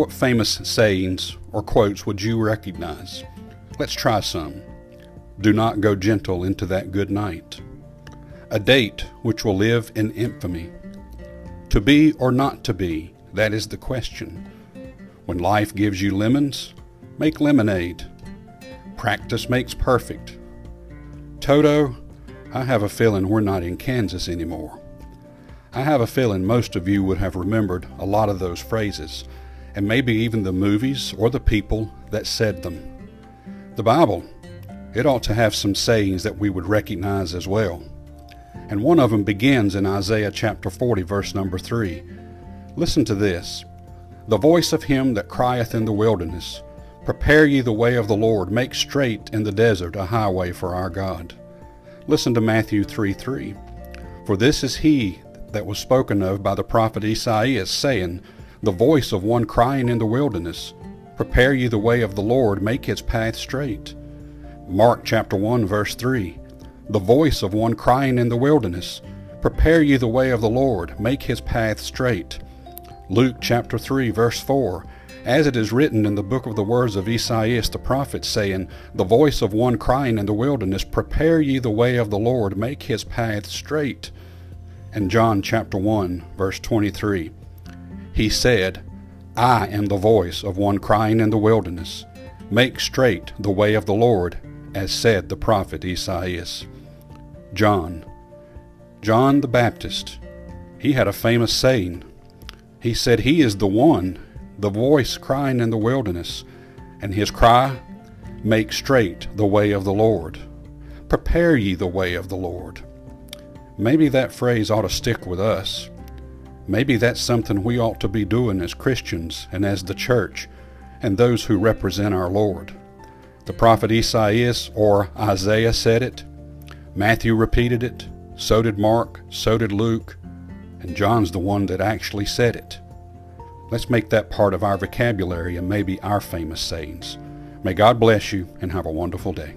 What famous sayings or quotes would you recognize? Let's try some. Do not go gentle into that good night. A date which will live in infamy. To be or not to be, that is the question. When life gives you lemons, make lemonade. Practice makes perfect. Toto, I have a feeling we're not in Kansas anymore. I have a feeling most of you would have remembered a lot of those phrases, and maybe even the movies or the people that said them. The Bible, it ought to have some sayings that we would recognize as well. And one of them begins in Isaiah chapter 40, verse number 3. Listen to this The voice of him that crieth in the wilderness, Prepare ye the way of the Lord, make straight in the desert a highway for our God. Listen to Matthew 3 3. For this is he that was spoken of by the prophet Esaias, saying, The voice of one crying in the wilderness, Prepare ye the way of the Lord, make his path straight. Mark chapter 1 verse 3. The voice of one crying in the wilderness, Prepare ye the way of the Lord, make his path straight. Luke chapter 3 verse 4. As it is written in the book of the words of Esaias the prophet, saying, The voice of one crying in the wilderness, Prepare ye the way of the Lord, make his path straight and John chapter 1, verse 23. He said, I am the voice of one crying in the wilderness, Make straight the way of the Lord, as said the prophet Esaias. John. John the Baptist. He had a famous saying. He said, He is the one, the voice crying in the wilderness, and his cry, Make straight the way of the Lord. Prepare ye the way of the Lord. Maybe that phrase ought to stick with us. Maybe that's something we ought to be doing as Christians and as the church and those who represent our Lord. The prophet Esaias or Isaiah said it, Matthew repeated it, so did Mark, so did Luke, and John's the one that actually said it. Let's make that part of our vocabulary and maybe our famous sayings. May God bless you and have a wonderful day.